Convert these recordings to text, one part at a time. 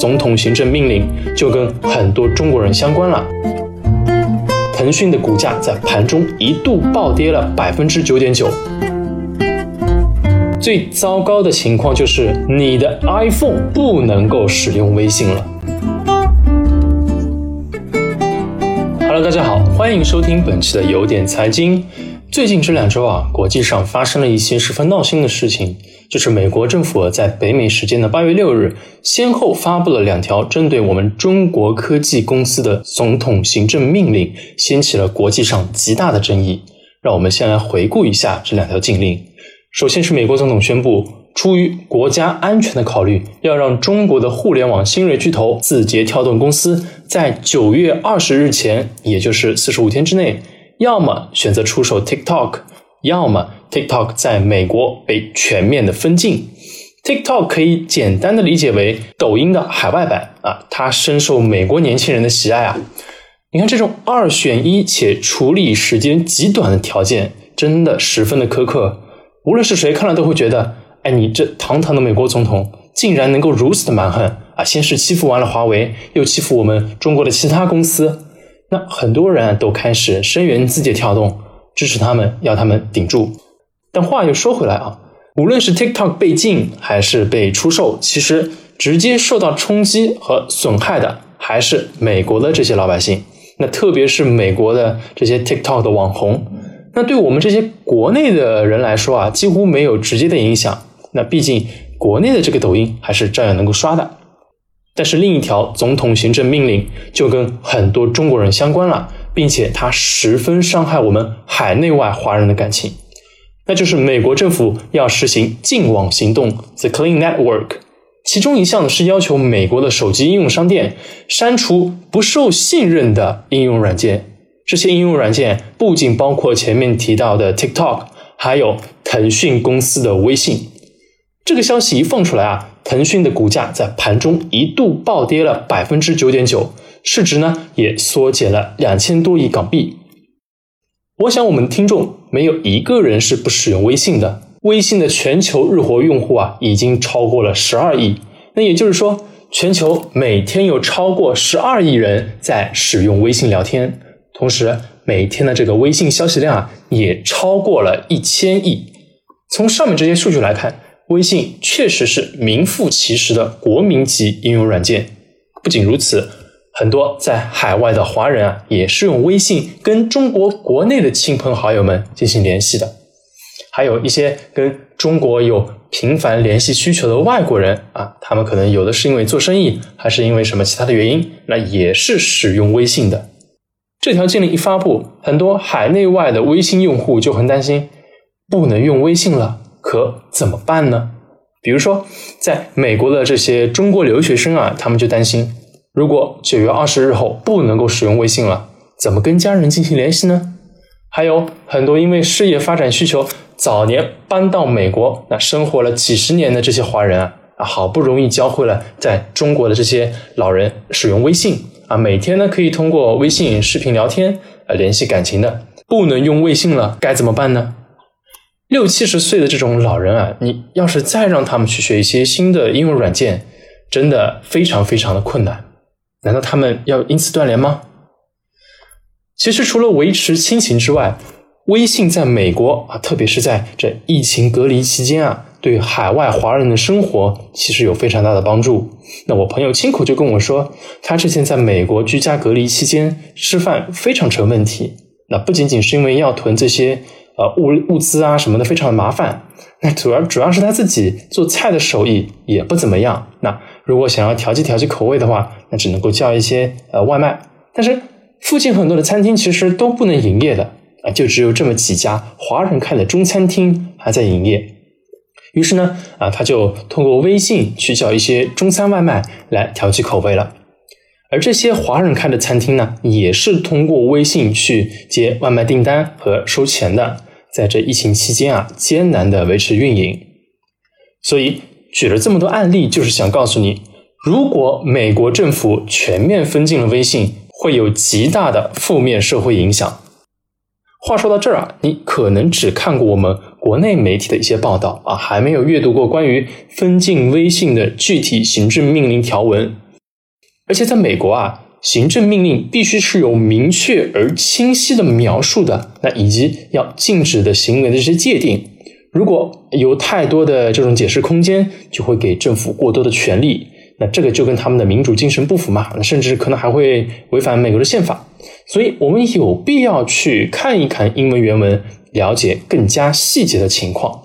总统行政命令就跟很多中国人相关了。腾讯的股价在盘中一度暴跌了百分之九点九。最糟糕的情况就是你的 iPhone 不能够使用微信了。Hello，大家好，欢迎收听本期的有点财经。最近这两周啊，国际上发生了一些十分闹心的事情，就是美国政府在北美时间的八月六日，先后发布了两条针对我们中国科技公司的总统行政命令，掀起了国际上极大的争议。让我们先来回顾一下这两条禁令。首先是美国总统宣布，出于国家安全的考虑，要让中国的互联网新锐巨头字节跳动公司在九月二十日前，也就是四十五天之内。要么选择出售 TikTok，要么 TikTok 在美国被全面的封禁。TikTok 可以简单的理解为抖音的海外版啊，它深受美国年轻人的喜爱啊。你看这种二选一且处理时间极短的条件，真的十分的苛刻。无论是谁看了都会觉得，哎，你这堂堂的美国总统竟然能够如此的蛮横啊！先是欺负完了华为，又欺负我们中国的其他公司。那很多人都开始声援字节跳动，支持他们，要他们顶住。但话又说回来啊，无论是 TikTok 被禁还是被出售，其实直接受到冲击和损害的还是美国的这些老百姓。那特别是美国的这些 TikTok 的网红。那对我们这些国内的人来说啊，几乎没有直接的影响。那毕竟国内的这个抖音还是照样能够刷的。但是另一条总统行政命令就跟很多中国人相关了，并且它十分伤害我们海内外华人的感情，那就是美国政府要实行净网行动 （The Clean Network），其中一项是要求美国的手机应用商店删除不受信任的应用软件。这些应用软件不仅包括前面提到的 TikTok，还有腾讯公司的微信。这个消息一放出来啊。腾讯的股价在盘中一度暴跌了百分之九点九，市值呢也缩减了两千多亿港币。我想我们听众没有一个人是不使用微信的，微信的全球日活用户啊已经超过了十二亿。那也就是说，全球每天有超过十二亿人在使用微信聊天，同时每天的这个微信消息量啊也超过了一千亿。从上面这些数据来看。微信确实是名副其实的国民级应用软件。不仅如此，很多在海外的华人啊，也是用微信跟中国国内的亲朋好友们进行联系的。还有一些跟中国有频繁联系需求的外国人啊，他们可能有的是因为做生意，还是因为什么其他的原因，那也是使用微信的。这条禁令一发布，很多海内外的微信用户就很担心，不能用微信了。可怎么办呢？比如说，在美国的这些中国留学生啊，他们就担心，如果九月二十日后不能够使用微信了，怎么跟家人进行联系呢？还有很多因为事业发展需求，早年搬到美国，那生活了几十年的这些华人啊，啊，好不容易教会了在中国的这些老人使用微信啊，每天呢可以通过微信视频聊天啊联系感情的，不能用微信了，该怎么办呢？六七十岁的这种老人啊，你要是再让他们去学一些新的应用软件，真的非常非常的困难。难道他们要因此断联吗？其实除了维持亲情之外，微信在美国啊，特别是在这疫情隔离期间啊，对海外华人的生活其实有非常大的帮助。那我朋友亲口就跟我说，他之前在美国居家隔离期间吃饭非常成问题。那不仅仅是因为要囤这些。呃，物物资啊什么的非常的麻烦。那主要主要是他自己做菜的手艺也不怎么样。那如果想要调剂调剂口味的话，那只能够叫一些呃外卖。但是附近很多的餐厅其实都不能营业的啊，就只有这么几家华人开的中餐厅还在营业。于是呢，啊他就通过微信去叫一些中餐外卖来调剂口味了。而这些华人开的餐厅呢，也是通过微信去接外卖订单和收钱的。在这疫情期间啊，艰难的维持运营。所以举了这么多案例，就是想告诉你，如果美国政府全面封禁了微信，会有极大的负面社会影响。话说到这儿啊，你可能只看过我们国内媒体的一些报道啊，还没有阅读过关于封禁微信的具体行政命令条文。而且在美国啊，行政命令必须是有明确而清晰的描述的，那以及要禁止的行为的这些界定。如果有太多的这种解释空间，就会给政府过多的权利，那这个就跟他们的民主精神不符嘛，那甚至可能还会违反美国的宪法。所以，我们有必要去看一看英文原文，了解更加细节的情况。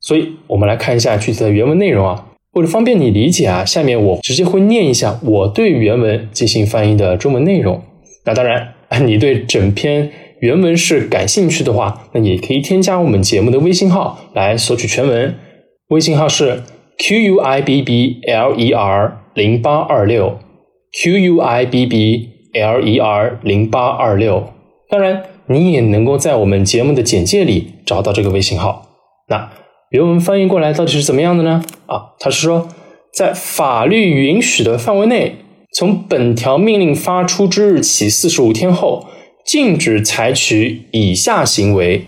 所以，我们来看一下具体的原文内容啊。为了方便你理解啊，下面我直接会念一下我对原文进行翻译的中文内容。那当然，你对整篇原文是感兴趣的话，那也可以添加我们节目的微信号来索取全文。微信号是 q u i b b l e r 零八二六 q u i b b l e r 零八二六。当然，你也能够在我们节目的简介里找到这个微信号。那。原文翻译过来到底是怎么样的呢？啊，他是说，在法律允许的范围内，从本条命令发出之日起四十五天后，禁止采取以下行为。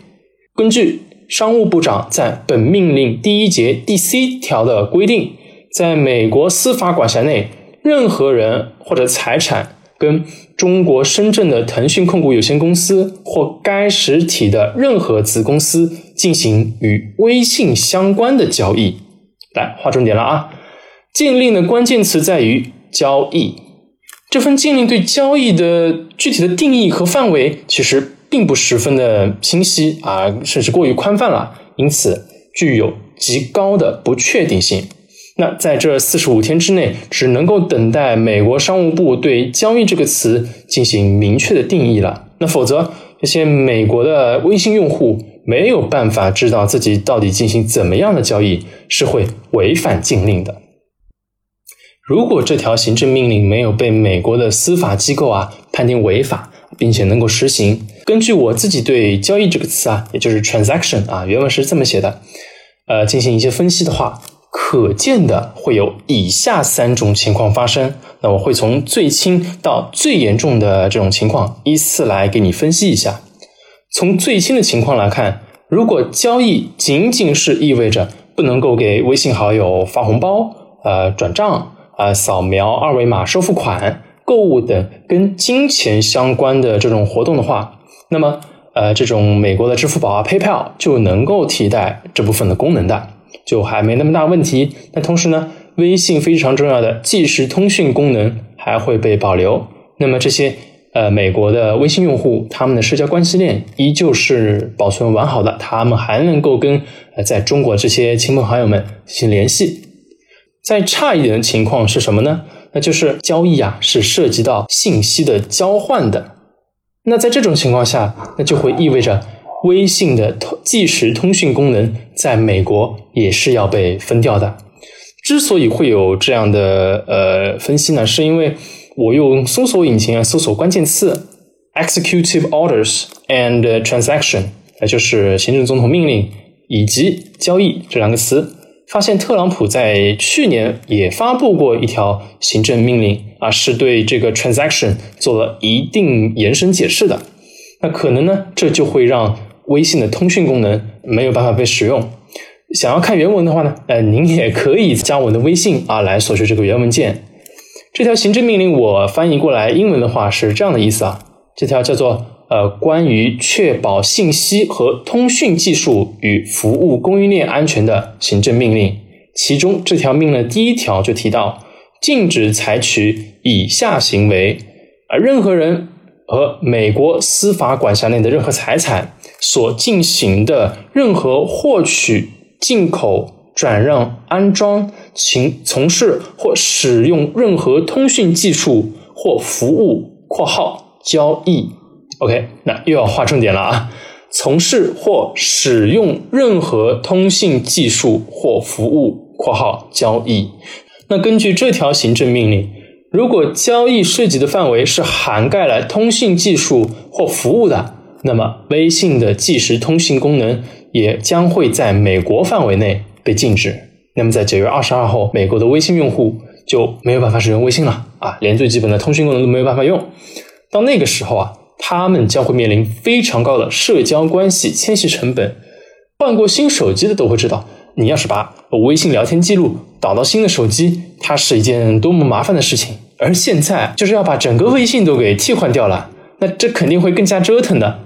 根据商务部长在本命令第一节第 C 条的规定，在美国司法管辖内，任何人或者财产。跟中国深圳的腾讯控股有限公司或该实体的任何子公司进行与微信相关的交易。来，划重点了啊！禁令的关键词在于交易。这份禁令对交易的具体的定义和范围其实并不十分的清晰啊，甚至过于宽泛了，因此具有极高的不确定性。那在这四十五天之内，只能够等待美国商务部对“交易”这个词进行明确的定义了。那否则，这些美国的微信用户没有办法知道自己到底进行怎么样的交易，是会违反禁令的。如果这条行政命令没有被美国的司法机构啊判定违法，并且能够实行，根据我自己对“交易”这个词啊，也就是 “transaction” 啊，原文是这么写的，呃，进行一些分析的话。可见的会有以下三种情况发生，那我会从最轻到最严重的这种情况依次来给你分析一下。从最轻的情况来看，如果交易仅仅是意味着不能够给微信好友发红包、呃转账、呃扫描二维码收付款、购物等跟金钱相关的这种活动的话，那么呃这种美国的支付宝啊、PayPal 就能够替代这部分的功能的。就还没那么大问题。那同时呢，微信非常重要的即时通讯功能还会被保留。那么这些呃美国的微信用户，他们的社交关系链依旧是保存完好的，他们还能够跟呃在中国这些亲朋好友们进行联系。再差一点的情况是什么呢？那就是交易啊是涉及到信息的交换的。那在这种情况下，那就会意味着。微信的通即时通讯功能在美国也是要被分掉的。之所以会有这样的呃分析呢，是因为我用搜索引擎啊搜索关键词 “executive orders and transaction”，那就是行政总统命令以及交易这两个词，发现特朗普在去年也发布过一条行政命令啊，是对这个 transaction 做了一定延伸解释的。那可能呢，这就会让微信的通讯功能没有办法被使用。想要看原文的话呢，呃，您也可以加我的微信啊，来索取这个原文件。这条行政命令我翻译过来英文的话是这样的意思啊，这条叫做呃关于确保信息和通讯技术与服务供应链安全的行政命令。其中这条命令第一条就提到，禁止采取以下行为，而任何人。和美国司法管辖内的任何财产所进行的任何获取、进口、转让、安装、请从事或使用任何通讯技术或服务（括号交易）。OK，那又要划重点了啊！从事或使用任何通信技术或服务（括号交易）。那根据这条行政命令。如果交易涉及的范围是涵盖了通信技术或服务的，那么微信的即时通信功能也将会在美国范围内被禁止。那么在九月二十二号，美国的微信用户就没有办法使用微信了啊，连最基本的通讯功能都没有办法用。到那个时候啊，他们将会面临非常高的社交关系迁徙成本。换过新手机的都会知道，你要是把微信聊天记录导到新的手机，它是一件多么麻烦的事情。而现在就是要把整个微信都给替换掉了，那这肯定会更加折腾的。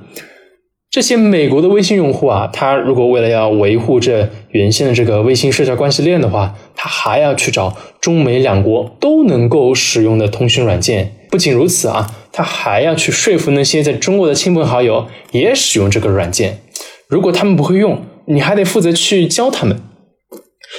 这些美国的微信用户啊，他如果为了要维护这原先的这个微信社交关系链的话，他还要去找中美两国都能够使用的通讯软件。不仅如此啊，他还要去说服那些在中国的亲朋好友也使用这个软件。如果他们不会用，你还得负责去教他们。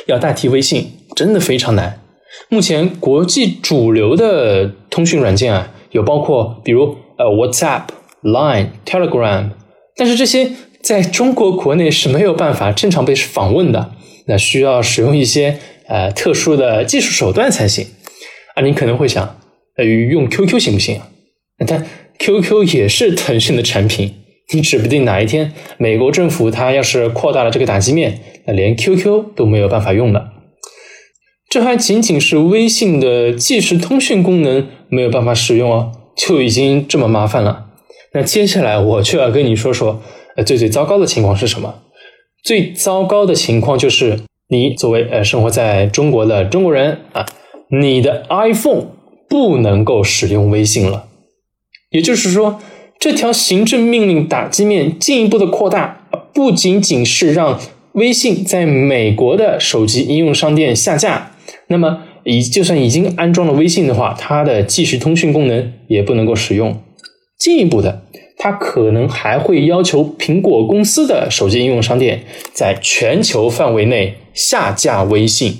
要代替微信真的非常难。目前国际主流的通讯软件啊，有包括比如呃 WhatsApp、Line、Telegram。但是这些在中国国内是没有办法正常被访问的，那需要使用一些呃特殊的技术手段才行。啊，你可能会想，呃，用 QQ 行不行？但 QQ 也是腾讯的产品，你指不定哪一天美国政府它要是扩大了这个打击面，那连 QQ 都没有办法用了。这还仅仅是微信的即时通讯功能没有办法使用哦，就已经这么麻烦了。那接下来我就要跟你说说，呃，最最糟糕的情况是什么？最糟糕的情况就是你作为呃生活在中国的中国人啊，你的 iPhone 不能够使用微信了。也就是说，这条行政命令打击面进一步的扩大，不仅仅是让微信在美国的手机应用商店下架，那么已就算已经安装了微信的话，它的即时通讯功能也不能够使用。进一步的，它可能还会要求苹果公司的手机应用商店在全球范围内下架微信。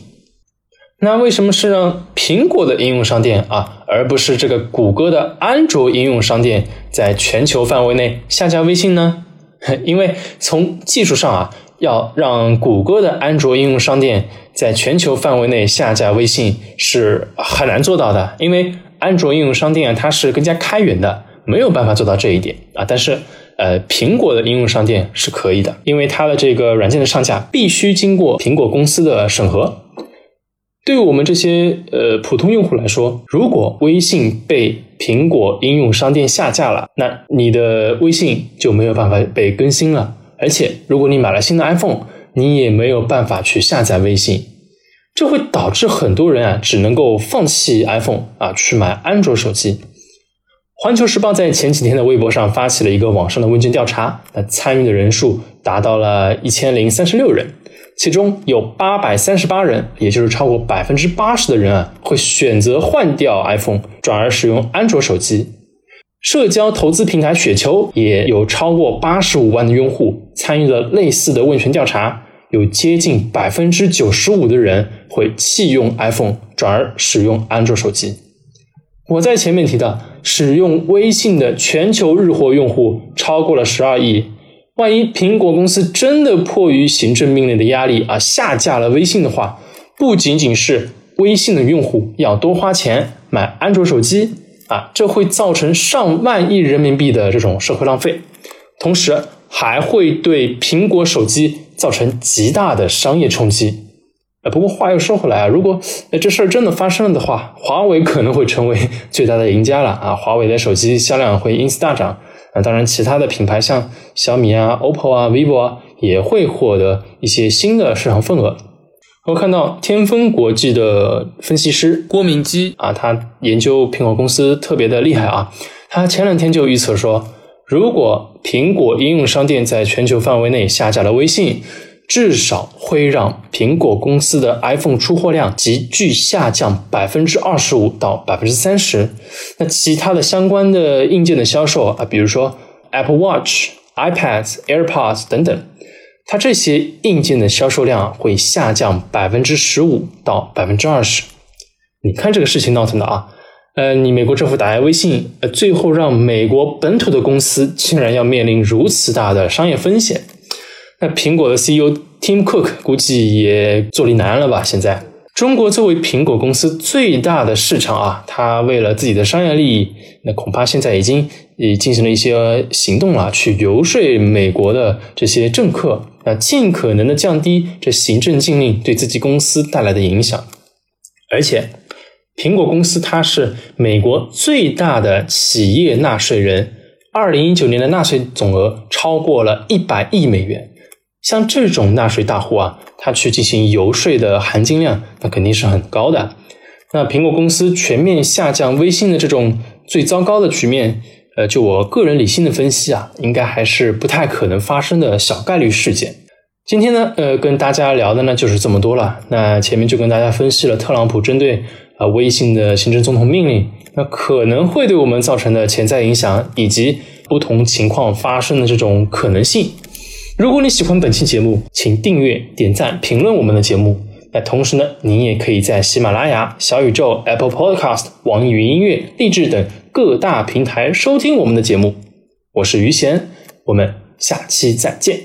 那为什么是让苹果的应用商店啊，而不是这个谷歌的安卓应用商店在全球范围内下架微信呢？因为从技术上啊，要让谷歌的安卓应用商店在全球范围内下架微信是很难做到的，因为安卓应用商店啊，它是更加开源的。没有办法做到这一点啊，但是呃，苹果的应用商店是可以的，因为它的这个软件的上架必须经过苹果公司的审核。对于我们这些呃普通用户来说，如果微信被苹果应用商店下架了，那你的微信就没有办法被更新了。而且，如果你买了新的 iPhone，你也没有办法去下载微信，这会导致很多人啊只能够放弃 iPhone 啊，去买安卓手机。环球时报在前几天的微博上发起了一个网上的问卷调查，那参与的人数达到了一千零三十六人，其中有八百三十八人，也就是超过百分之八十的人啊，会选择换掉 iPhone，转而使用安卓手机。社交投资平台雪球也有超过八十五万的用户参与了类似的问卷调查，有接近百分之九十五的人会弃用 iPhone，转而使用安卓手机。我在前面提到。使用微信的全球日活用户超过了十二亿。万一苹果公司真的迫于行政命令的压力啊下架了微信的话，不仅仅是微信的用户要多花钱买安卓手机啊，这会造成上万亿人民币的这种社会浪费，同时还会对苹果手机造成极大的商业冲击。呃，不过话又说回来啊，如果这事儿真的发生了的话，华为可能会成为 最大的赢家了啊！华为的手机销量会因此大涨啊，当然其他的品牌像小米啊、OPPO 啊、vivo 啊也会获得一些新的市场份额。我看到天风国际的分析师郭明基啊，他研究苹果公司特别的厉害啊，他前两天就预测说，如果苹果应用商店在全球范围内下架了微信。至少会让苹果公司的 iPhone 出货量急剧下降百分之二十五到百分之三十。那其他的相关的硬件的销售啊，比如说 Apple Watch、iPads、AirPods 等等，它这些硬件的销售量会下降百分之十五到百分之二十。你看这个事情闹腾的啊！呃，你美国政府打压微信，呃，最后让美国本土的公司竟然要面临如此大的商业风险。那苹果的 CEO Tim Cook 估计也坐立难安了吧？现在，中国作为苹果公司最大的市场啊，它为了自己的商业利益，那恐怕现在已经也进行了一些行动了，去游说美国的这些政客，啊，尽可能的降低这行政禁令对自己公司带来的影响。而且，苹果公司它是美国最大的企业纳税人，二零一九年的纳税总额超过了一百亿美元。像这种纳税大户啊，他去进行游说的含金量，那肯定是很高的。那苹果公司全面下降微信的这种最糟糕的局面，呃，就我个人理性的分析啊，应该还是不太可能发生的小概率事件。今天呢，呃，跟大家聊的呢就是这么多了。那前面就跟大家分析了特朗普针对啊微信的行政总统命令，那可能会对我们造成的潜在影响，以及不同情况发生的这种可能性。如果你喜欢本期节目，请订阅、点赞、评论我们的节目。那同时呢，您也可以在喜马拉雅、小宇宙、Apple Podcast、网易云音乐、励志等各大平台收听我们的节目。我是于贤，我们下期再见。